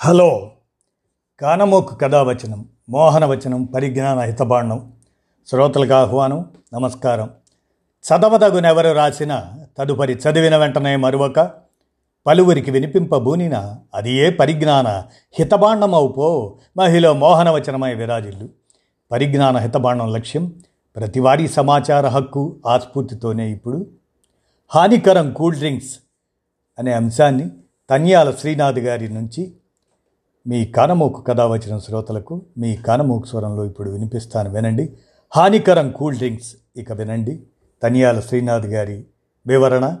Hello. కానమోకు కథావచనం మోహనవచనం పరిజ్ఞాన హితబాండం శ్రోతలకు ఆహ్వానం నమస్కారం. చదవదగునెవరు రాసిన తదుపరి చదివిన వెంటనే మరువక పలువురికి వినిపింపబూనిన అది ఏ పరిజ్ఞాన హితబాండమవుపో మహిళ మోహనవచనమై విరాజిల్లు. పరిజ్ఞాన హితబాండం లక్ష్యం ప్రతివారీ సమాచార హక్కు ఆస్ఫూర్తితోనే ఇప్పుడు. హానికరం కూల్ డ్రింక్స్ అనే అంశాన్ని తన్యాల శ్రీనాథ్ గారి నుంచి మీ కానమూకు కథ వచ్చిన శ్రోతలకు మీ కానమూకు స్వరంలో ఇప్పుడు వినిపిస్తాను వినండి. హానికరం కూల్ డ్రింక్స్ ఇక వినండి. తనియాల శ్రీనాథ్ గారి వివరణ.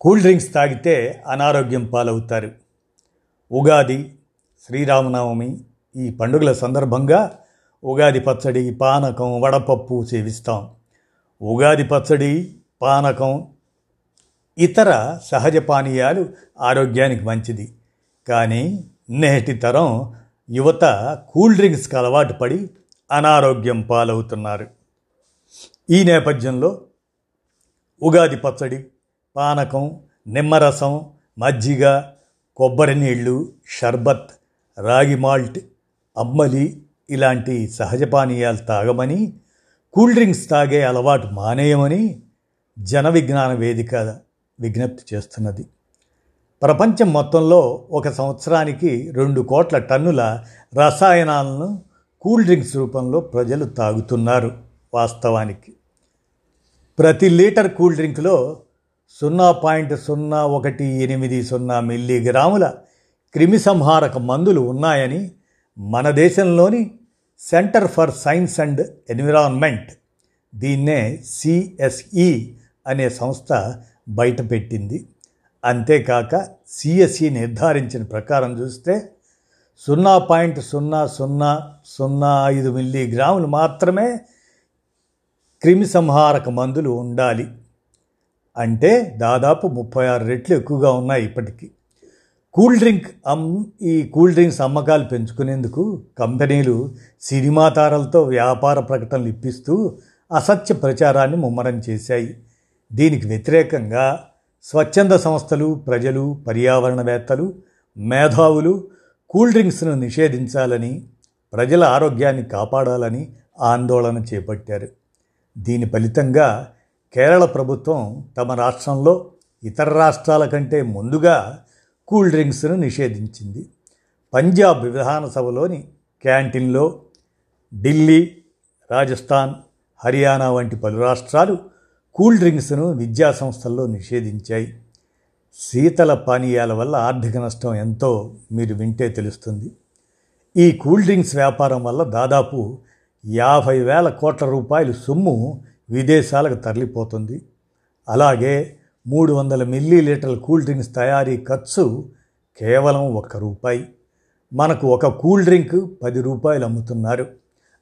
కూల్ డ్రింక్స్ తాగితే అనారోగ్యం పాలవుతారు. ఉగాది శ్రీరామనవమి ఈ పండుగల సందర్భంగా ఉగాది పచ్చడి పానకం వడపప్పు సేవిస్తాం. ఉగాది పచ్చడి పానకం ఇతర సహజ పానీయాలు ఆరోగ్యానికి మంచిది. కానీ నేటి తరం యువత కూల్ డ్రింక్స్కి అలవాటు పడి అనారోగ్యం పాలవుతున్నారు. ఈ నేపథ్యంలో ఉగాది పచ్చడి పానకం నిమ్మరసం మజ్జిగ కొబ్బరి నీళ్ళు షర్బత్ రాగి మాల్ట్ అమ్మలి ఇలాంటి సహజ పానీయాలు తాగమని కూల్ డ్రింక్స్ తాగే అలవాటు మానేయమని జన విజ్ఞాన వేదిక విజ్ఞప్తి చేస్తున్నది. ప్రపంచం మొత్తంలో ఒక సంవత్సరానికి రెండు కోట్ల టన్నుల రసాయనాలను కూల్ డ్రింక్స్ రూపంలో ప్రజలు తాగుతున్నారు వాస్తవానికి. ప్రతి లీటర్ కూల్ డ్రింక్లో సున్నా పాయింట్ సున్నా ఒకటి ఎనిమిది సున్నా మిల్లీగ్రాముల క్రిమిసంహారక మందులు ఉన్నాయని మన దేశంలోని centre for science and environment దీన్నే సిఎస్ఈ అనే సంస్థ బయటపెట్టింది. అంతేకాక సిఎస్ఈ నిర్ధారించిన ప్రకారం చూస్తే సున్నా పాయింట్ సున్నా సున్నా సున్నా ఐదు మిల్లీగ్రాములు మాత్రమే క్రిమిసంహారక మందులు ఉండాలి. అంటే దాదాపు ముప్పై ఆరు రెట్లు ఎక్కువగా ఉన్నాయి ఇప్పటికీ. కూల్ డ్రింక్ అమ్ ఈ కూల్ డ్రింక్స్ అమ్మకాలు పెంచుకునేందుకు కంపెనీలు సినిమా తారలతో వ్యాపార ప్రకటనలు ఇప్పిస్తూ అసత్య ప్రచారాన్ని ముమ్మరం చేశాయి. దీనికి వ్యతిరేకంగా స్వచ్ఛంద సంస్థలు ప్రజలు పర్యావరణవేత్తలు మేధావులు కూల్ డ్రింక్స్ను నిషేధించాలని ప్రజల ఆరోగ్యాన్ని కాపాడాలని ఆందోళన చేపట్టారు. దీని ఫలితంగా కేరళ ప్రభుత్వం తమ రాష్ట్రంలో ఇతర రాష్ట్రాల కంటే ముందుగా కూల్ డ్రింక్స్ను నిషేధించింది. పంజాబ్ విధానసభలోని క్యాంటీన్లో ఢిల్లీ రాజస్థాన్ హర్యానా వంటి పలు రాష్ట్రాలు కూల్ డ్రింక్స్ను విద్యా సంస్థల్లో నిషేధించాయి. శీతల పానీయాల వల్ల ఆర్థిక నష్టం ఎంతో మీరు వింటే తెలుస్తుంది. ఈ కూల్ డ్రింక్స్ వ్యాపారం వల్ల దాదాపు యాభై వేల కోట్ల రూపాయలు సొమ్ము విదేశాలకు తరలిపోతుంది. అలాగే మూడు వందల మిల్లీ లీటర్ల కూల్ డ్రింక్స్ తయారీ ఖర్చు కేవలం ఒక్క రూపాయి. మనకు ఒక కూల్ డ్రింక్ పది రూపాయలు అమ్ముతున్నారు.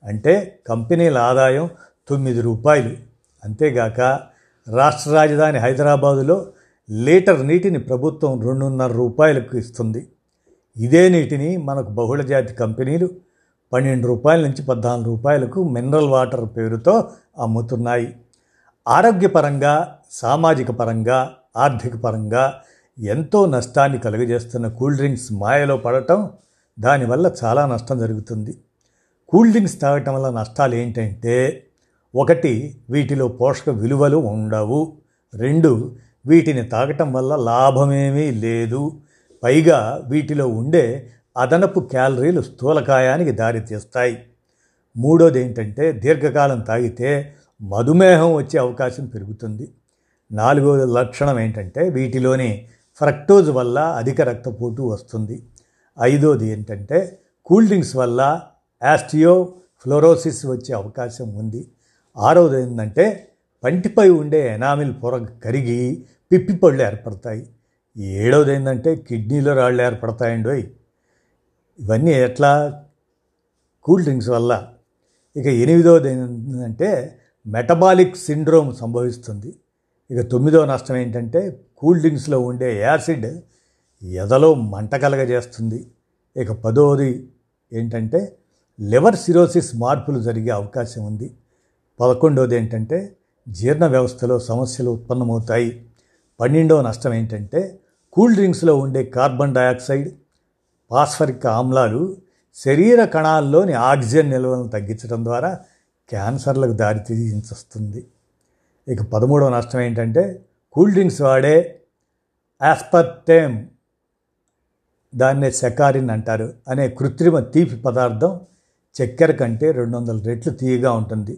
అంటే కంపెనీల ఆదాయం తొమ్మిది రూపాయలు. అంతేగాక రాష్ట్ర రాజధాని హైదరాబాదులో లీటర్ నీటిని ప్రభుత్వం రెండున్నర రూపాయలకు ఇస్తుంది. ఇదే నీటిని మనకు బహుళజాతి కంపెనీలు పన్నెండు రూపాయల నుంచి పద్నాలుగు రూపాయలకు మినరల్ వాటర్ పేరుతో అమ్ముతున్నాయి. ఆరోగ్యపరంగా సామాజిక పరంగా ఆర్థిక పరంగా ఎంతో నష్టాన్ని కలుగజేస్తున్న కూల్ డ్రింక్స్ మాయలో పడటం దానివల్ల చాలా నష్టం జరుగుతుంది. కూల్ డ్రింక్స్ తాగటం వల్ల నష్టాలు ఏంటంటే ఒకటి వీటిలో పోషక విలువలు ఉండవు. రెండు వీటిని తాగటం వల్ల లాభమేమీ లేదు. పైగా వీటిలో ఉండే అదనపు క్యాలరీలు స్థూలకాయానికి దారితీస్తాయి. మూడోది ఏంటంటే దీర్ఘకాలం తాగితే మధుమేహం వచ్చే అవకాశం పెరుగుతుంది. నాలుగో లక్షణం ఏంటంటే వీటిలోని ఫ్రక్టోజ్ వల్ల అధిక రక్తపోటు వస్తుంది. ఐదోది ఏంటంటే కూల్ డ్రింక్స్ వల్ల యాస్టియో ఫ్లోరోసిస్ వచ్చే అవకాశం ఉంది. ఆరవది ఏంటంటే పంటిపై ఉండే ఎనామిల్ పొర కరిగి పిప్పి పళ్ళు ఏర్పడతాయి. ఏడవది ఏంటంటే కిడ్నీలో రాళ్ళు ఏర్పడతాయండి ఇవన్నీ ఎట్లా? కూల్ డ్రింక్స్ వల్ల. ఇక ఎనిమిదవది ఏంటంటే మెటబాలిక్ సిండ్రోమ్ సంభవిస్తుంది. ఇక తొమ్మిదవ నష్టం ఏంటంటే కూల్ డ్రింక్స్లో ఉండే యాసిడ్ ఎదలో మంట కలగజేస్తుంది. ఇక పదవది ఏంటంటే లివర్ సిరోసిస్ మార్పులు జరిగే అవకాశం ఉంది. పదకొండవది ఏంటంటే జీర్ణ వ్యవస్థలో సమస్యలు ఉత్పన్నమవుతాయి. పన్నెండవ నష్టం ఏంటంటే కూల్ డ్రింక్స్లో ఉండే కార్బన్ డయాక్సైడ్ ఫాస్ఫరిక్ ఆమ్లాలు శరీర కణాల్లోని ఆక్సిజన్ నిల్వలను తగ్గించడం ద్వారా క్యాన్సర్లకు దారితీయించొస్తుంది ఇక పదమూడవ నష్టం ఏంటంటే కూల్ డ్రింక్స్ వాడే యాస్పర్టేమ్ దాన్నే సెకారిన్ అంటారు అనే కృత్రిమ తీపి పదార్థం చక్కెర కంటే రెండు వందల రెట్లు తీయగా ఉంటుంది.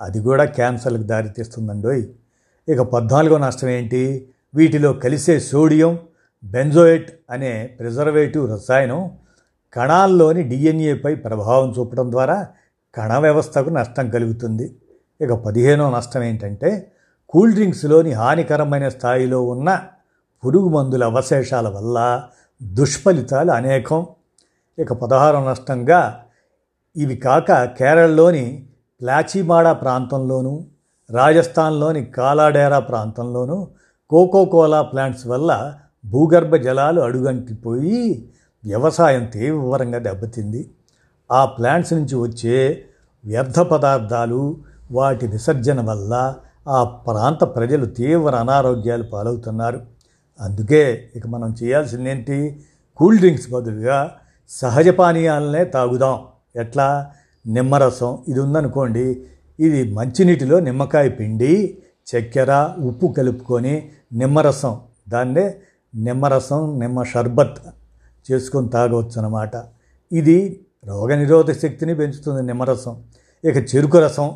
అది కూడా క్యాన్సర్లకు దారితీస్తుందండోయ్. ఇక పద్నాలుగో నష్టం ఏంటి? వీటిలో కలిసే సోడియం బెంజోయేట్ అనే ప్రిజర్వేటివ్ రసాయనం కణాల్లోని డిఎన్ఏపై ప్రభావం చూపడం ద్వారా కణ వ్యవస్థకు నష్టం కలుగుతుంది. ఇక పదిహేనో నష్టం ఏంటంటే కూల్ డ్రింక్స్లోని హానికరమైన స్థాయిలో ఉన్న పురుగు మందుల అవశేషాల వల్ల దుష్ఫలితాలు అనేకం. ఇక పదహారో నష్టంగా ఇవి కాక కేరళలోని లాచిమాడా ప్రాంతంలోనూ రాజస్థాన్లోని కాలాడేరా ప్రాంతంలోనూ కోకోకోలా ప్లాంట్స్ వల్ల భూగర్భ జలాలు అడుగంటిపోయి వ్యవసాయం తీవ్రంగా దెబ్బతింది. ఆ ప్లాంట్స్ నుంచి వచ్చే వ్యర్థ పదార్థాలు వాటి విసర్జన వల్ల ఆ ప్రాంత ప్రజలు తీవ్ర అనారోగ్యాలు పాలవుతున్నారు. అందుకే ఇక మనం చేయాల్సిందేంటి? కూల్ డ్రింక్స్ బదులుగా సహజ పానీయాలనే తాగుదాం. ఎట్లా? నిమ్మరసం ఇది ఉందనుకోండి ఇది మంచినీటిలో నిమ్మకాయ పిండి చక్కెర ఉప్పు కలుపుకొని నిమ్మరసం దాన్నే నిమ్మరసం నిమ్మ షర్బత్ చేసుకొని తాగవచ్చు అన్నమాట ఇది రోగనిరోధక శక్తిని పెంచుతుంది నిమ్మరసం. ఇక చెరుకు రసం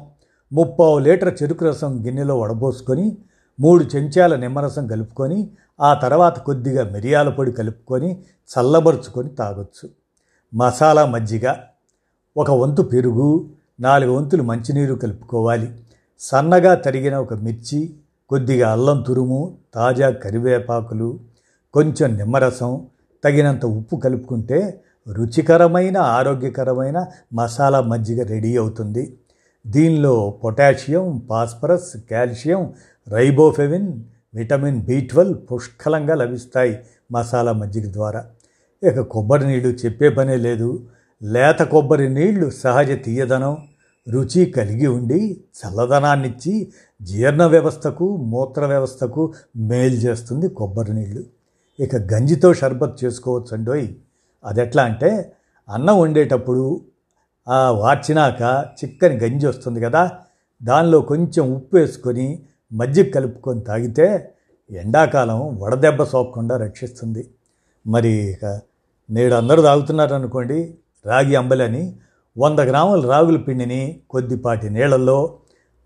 ముప్పావు లీటర్ చెరుకు రసం గిన్నెలో వడబోసుకొని మూడు చెంచాల నిమ్మరసం కలుపుకొని ఆ తర్వాత కొద్దిగా మిరియాల పొడి కలుపుకొని చల్లబరుచుకొని తాగొచ్చు. మసాలా మజ్జిగ ఒక వంతు పెరుగు నాలుగు వంతులు మంచినీరు కలుపుకోవాలి. సన్నగా తరిగిన ఒక మిర్చి కొద్దిగా అల్లం తురుము తాజా కరివేపాకులు కొంచెం నిమ్మరసం తగినంత ఉప్పు కలుపుకుంటే రుచికరమైన ఆరోగ్యకరమైన మసాలా మజ్జిగ రెడీ అవుతుంది. దీనిలో potassium phosphorus calcium riboflavin vitamin B twelve పుష్కలంగా లభిస్తాయి మసాలా మజ్జిగ ద్వారా. ఇక కొబ్బరి నీళ్ళు చెప్పే పనే లేదు. లేత కొబ్బరి నీళ్ళు సహజ తీయదనం రుచి కలిగి ఉండి చల్లదనాన్నిచ్చి జీర్ణ వ్యవస్థకు మూత్ర వ్యవస్థకు మేలు చేస్తుంది కొబ్బరి నీళ్ళు ఇక గంజితో షర్బత్ చేసుకోవచ్చు అండోయ్ అది ఎట్లా అంటే అన్నం వండేటప్పుడు ఆ వార్చినాక చిక్కని గంజి వస్తుంది కదా దానిలో కొంచెం ఉప్పు వేసుకొని మజ్జిగ కలుపుకొని తాగితే ఎండాకాలం వడదెబ్బ సోకకుండా రక్షిస్తుంది. మరి ఇక నేడు అందరూ తాగుతున్నారు అనుకోండి రాగి అంబలని వంద గ్రాముల రాగుల పిండిని కొద్దిపాటి నీళ్ళల్లో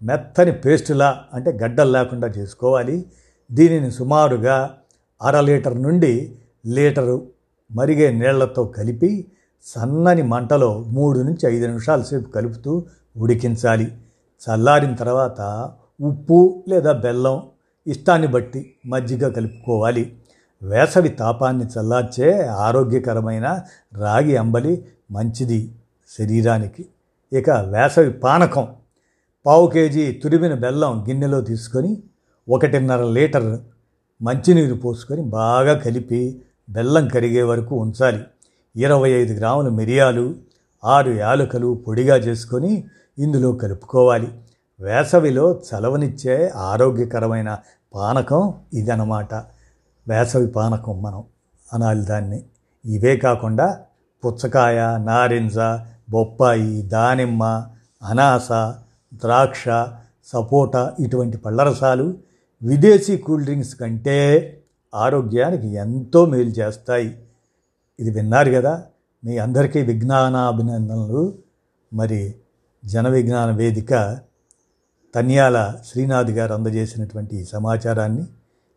మెత్తని పేస్టులా అంటే గడ్డలు లేకుండా చేసుకోవాలి. దీనిని సుమారుగా అర లీటర్ నుండి లీటరు మరిగే నీళ్ళతో కలిపి సన్నని మంటలో మూడు నుంచి ఐదు నిమిషాల సేపు కలుపుతూ ఉడికించాలి. చల్లారిన తర్వాత ఉప్పు లేదా బెల్లం ఇష్టాన్ని బట్టి మజ్జిగ కలుపుకోవాలి. వేసవి తాపాన్ని చల్లార్చే ఆరోగ్యకరమైన రాగి అంబలి మంచిది శరీరానికి. ఇక వేసవి పానకం. పావు కేజీ తురిమిన బెల్లం గిన్నెలో తీసుకొని ఒకటిన్నర లీటర్ మంచినీరు పోసుకొని బాగా కలిపి బెల్లం కరిగే వరకు ఉంచాలి. ఇరవై ఐదు గ్రాముల మిరియాలు ఆరు యాలకులు పొడిగా చేసుకొని ఇందులో కలుపుకోవాలి. వేసవిలో చలవనిచ్చే ఆరోగ్యకరమైన పానకం ఇదనమాట వేసవి పానకం మనం అనాలి దాన్ని. ఇవే కాకుండా పుచ్చకాయ నారింజ బొప్పాయి దానిమ్మ అనాస ద్రాక్ష సపోటా ఇటువంటి పళ్ళరసాలు విదేశీ కూల్ డ్రింక్స్ కంటే ఆరోగ్యానికి ఎంతో మేలు చేస్తాయి. ఇది విన్నారు కదా మీ అందరికీ విజ్ఞానాభినందనలు. మరి జన విజ్ఞాన వేదిక తన్యాల శ్రీనాథ్ గారు అందజేసినటువంటి ఈ సమాచారాన్ని